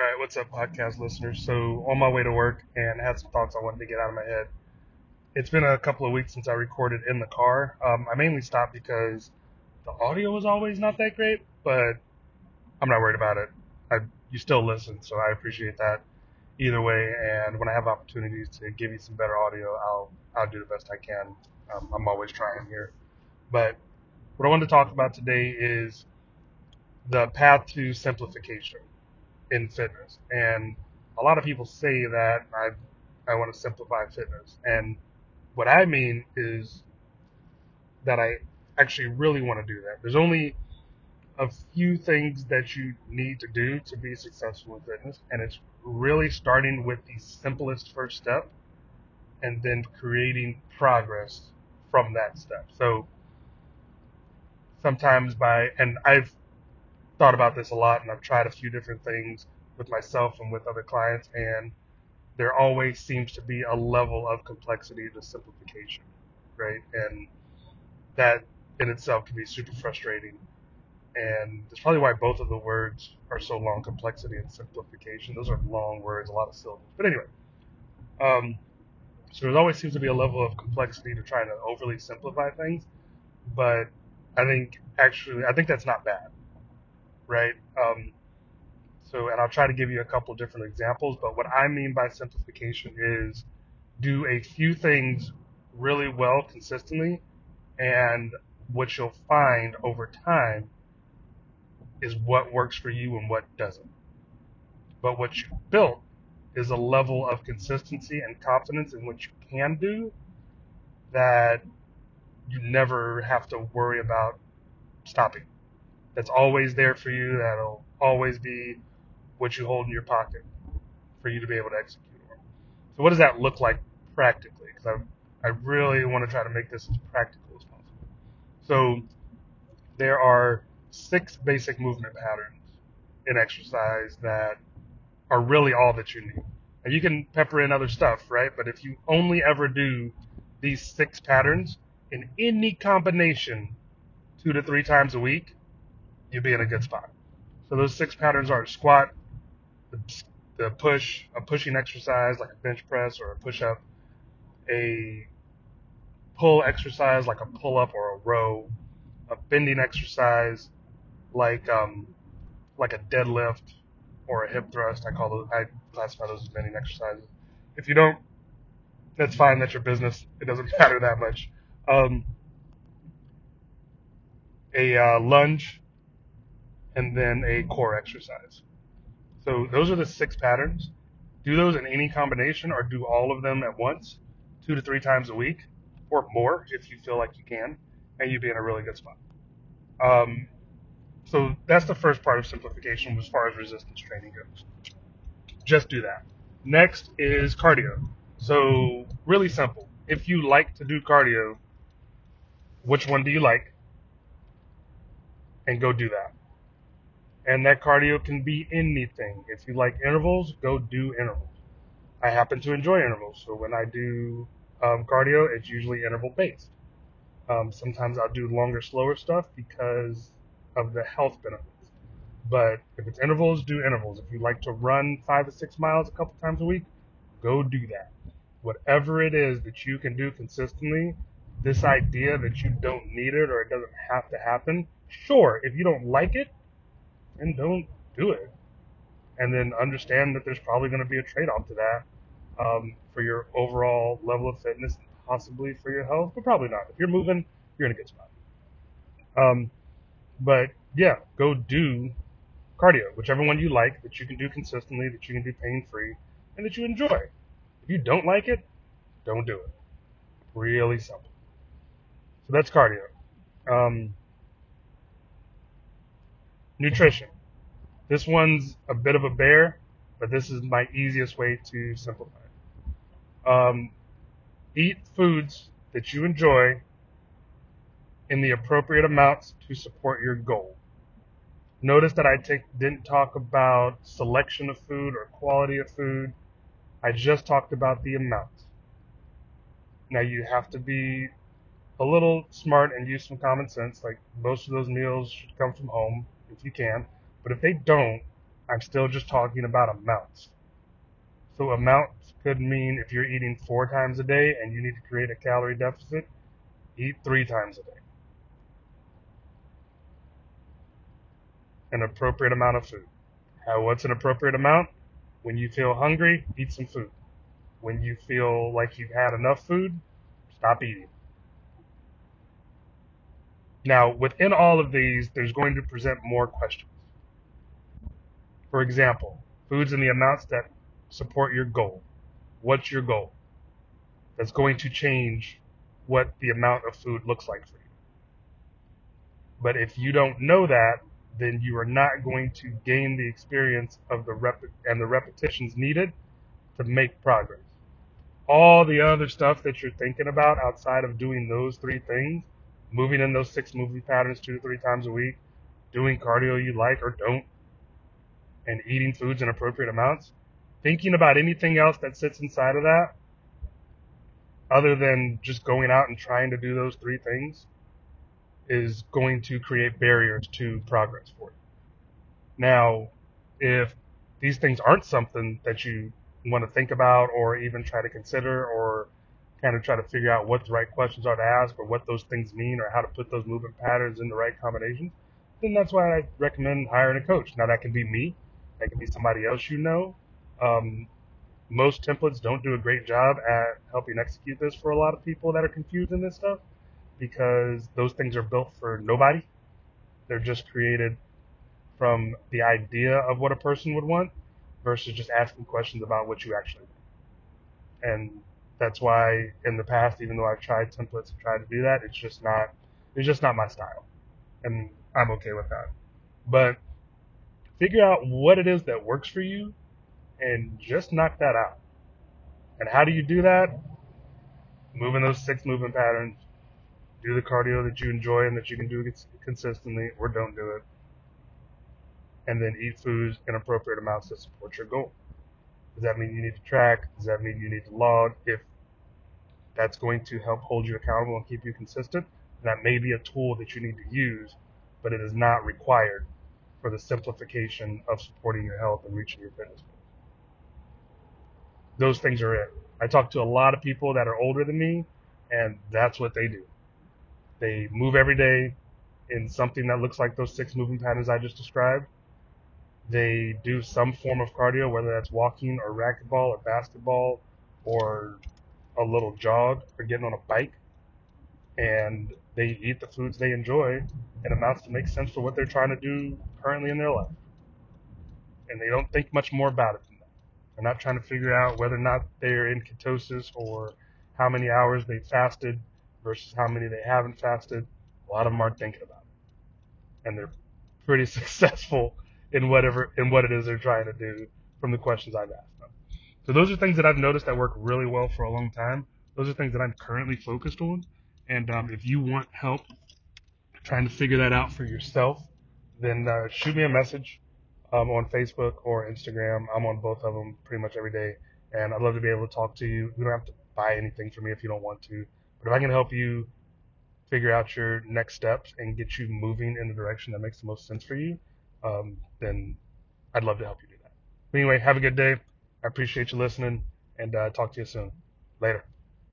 All right, what's up, podcast listeners? So, on my way to work and had some thoughts I wanted to get out of my head. It's been a couple of weeks since I recorded in the car. Um, I mainly stopped because the audio was always not that great, but I'm not worried about it. I, you still listen, so I appreciate that either way. And when I have opportunities to give you some better audio, I'll I'll do the best I can. Um, I'm always trying here. But what I wanted to talk about today is the path to simplification in fitness. And a lot of people say that I I want to simplify fitness. And what I mean is that I actually really want to do that. There's only a few things that you need to do to be successful in fitness, and it's really starting with the simplest first step and then creating progress from that step. So sometimes by, and I've thought about this a lot and I've tried a few different things with myself and with other clients, and there always seems to be a level of complexity to simplification, right? And that in itself can be super frustrating. And that's probably why both of the words are so long complexity and simplification. Those are long words, a lot of syllables. But anyway, um, so there always seems to be a level of complexity to trying to overly simplify things. But I think actually, I think that's not bad, right? Um, so, and I'll try to give you a couple different examples, but what I mean by simplification is do a few things really well consistently, and what you'll find over time is what works for you and what doesn't. But what you built is a level of consistency and confidence in what you can do that you never have to worry about stopping. That's always there for you. That'll always be what you hold in your pocket for you to be able to execute on. So what does that look like practically? Because I, I really want to try to make this as practical as possible. So there are six basic movement patterns in exercise that are really all that you need. And you can pepper in other stuff, right? But if you only ever do these six patterns in any combination two to three times a week, you'll be in a good spot. So those six patterns are squat, the, the push, a pushing exercise like a bench press or a push up, a pull exercise like a pull up or a row, a bending exercise like um, like a deadlift or a hip thrust. I call those I classify those as bending exercises. If you don't, that's fine. That's your business. It doesn't matter that much. Um, a uh, lunge and then a core exercise. So those are the six patterns. Do those in any combination or do all of them at once, two to three times a week or more if you feel like you can, and you'd be in a really good spot. Um, so that's the first part of simplification as far as resistance training goes. Just do that. Next is cardio. So really simple. If you like to do cardio, which one do you like? And go do that. And that cardio can be anything. If you like intervals, go do intervals. I happen to enjoy intervals, so when I do um, cardio, it's usually interval based. Um, sometimes I'll do longer, slower stuff because of the health benefits. But if it's intervals, do intervals. If you like to run five to six miles a couple times a week, go do that. Whatever it is that you can do consistently, this idea that you don't need it or it doesn't have to happen, sure, if you don't like it, then don't do it. And then understand that there's probably going to be a trade off to that um, for your overall level of fitness, possibly for your health, but probably not. If you're moving, you're in a good spot. Um, but yeah, go do cardio, whichever one you like, that you can do consistently, that you can do pain free, and that you enjoy. If you don't like it, don't do it. Really simple. So that's cardio. Um, nutrition. This one's a bit of a bear, but this is my easiest way to simplify it. Um, eat foods that you enjoy in the appropriate amounts to support your goal. Notice that I take, didn't talk about selection of food or quality of food. I just talked about the amount. Now you have to be a little smart and use some common sense. Like most of those meals should come from home if you can. But if they don't, I'm still just talking about amounts. So amounts could mean if you're eating four times a day and you need to create a calorie deficit, eat three times a day. An appropriate amount of food. How, what's an appropriate amount? When you feel hungry, eat some food. When you feel like you've had enough food, stop eating. Now, within all of these, there's going to present more questions. For example, foods in the amounts that support your goal. What's your goal? That's going to change what the amount of food looks like for you. But if you don't know that, then you are not going to gain the experience of the rep and the repetitions needed to make progress. All the other stuff that you're thinking about outside of doing those three things, moving in those six movement patterns two to three times a week, doing cardio you like or don't, and eating foods in appropriate amounts, thinking about anything else that sits inside of that, other than just going out and trying to do those three things, is going to create barriers to progress for you. Now, if these things aren't something that you want to think about or even try to consider or kind of try to figure out what the right questions are to ask or what those things mean or how to put those movement patterns in the right combinations, then that's why I recommend hiring a coach. Now, that can be me, that can be somebody else you know. Um, most templates don't do a great job at helping execute this for a lot of people that are confused in this stuff because those things are built for nobody. They're just created from the idea of what a person would want versus just asking questions about what you actually want. And that's why in the past, even though I've tried templates and tried to do that, it's just not it's just not my style. And I'm okay with that. But figure out what it is that works for you and just knock that out. And how do you do that? Moving those six movement patterns, do the cardio that you enjoy and that you can do consistently, or don't do it. And then eat foods in appropriate amounts to support your goal. Does that mean you need to track? Does that mean you need to log? If that's going to help hold you accountable and keep you consistent, that may be a tool that you need to use, but it is not required for the simplification of supporting your health and reaching your fitness goals. Those things are it. I talk to a lot of people that are older than me, and that's what they do. They move every day in something that looks like those six moving patterns I just described. They do some form of cardio, whether that's walking or racquetball or basketball or a little jog or getting on a bike. And they eat the foods they enjoy in amounts to make sense for what they're trying to do currently in their life. And they don't think much more about it than that. They're not trying to figure out whether or not they're in ketosis or how many hours they fasted versus how many they haven't fasted. A lot of them aren't thinking about it, and they're pretty successful in whatever in what it is they're trying to do from the questions I've asked them. So those are things that I've noticed that work really well for a long time. Those are things that I'm currently focused on. And um, if you want help trying to figure that out for yourself, then uh, shoot me a message um, on Facebook or Instagram. I'm on both of them pretty much every day, and I'd love to be able to talk to you. You don't have to buy anything from me if you don't want to. But if I can help you figure out your next steps and get you moving in the direction that makes the most sense for you, um, then I'd love to help you do that. But anyway, have a good day. I appreciate you listening and uh, talk to you soon. Later.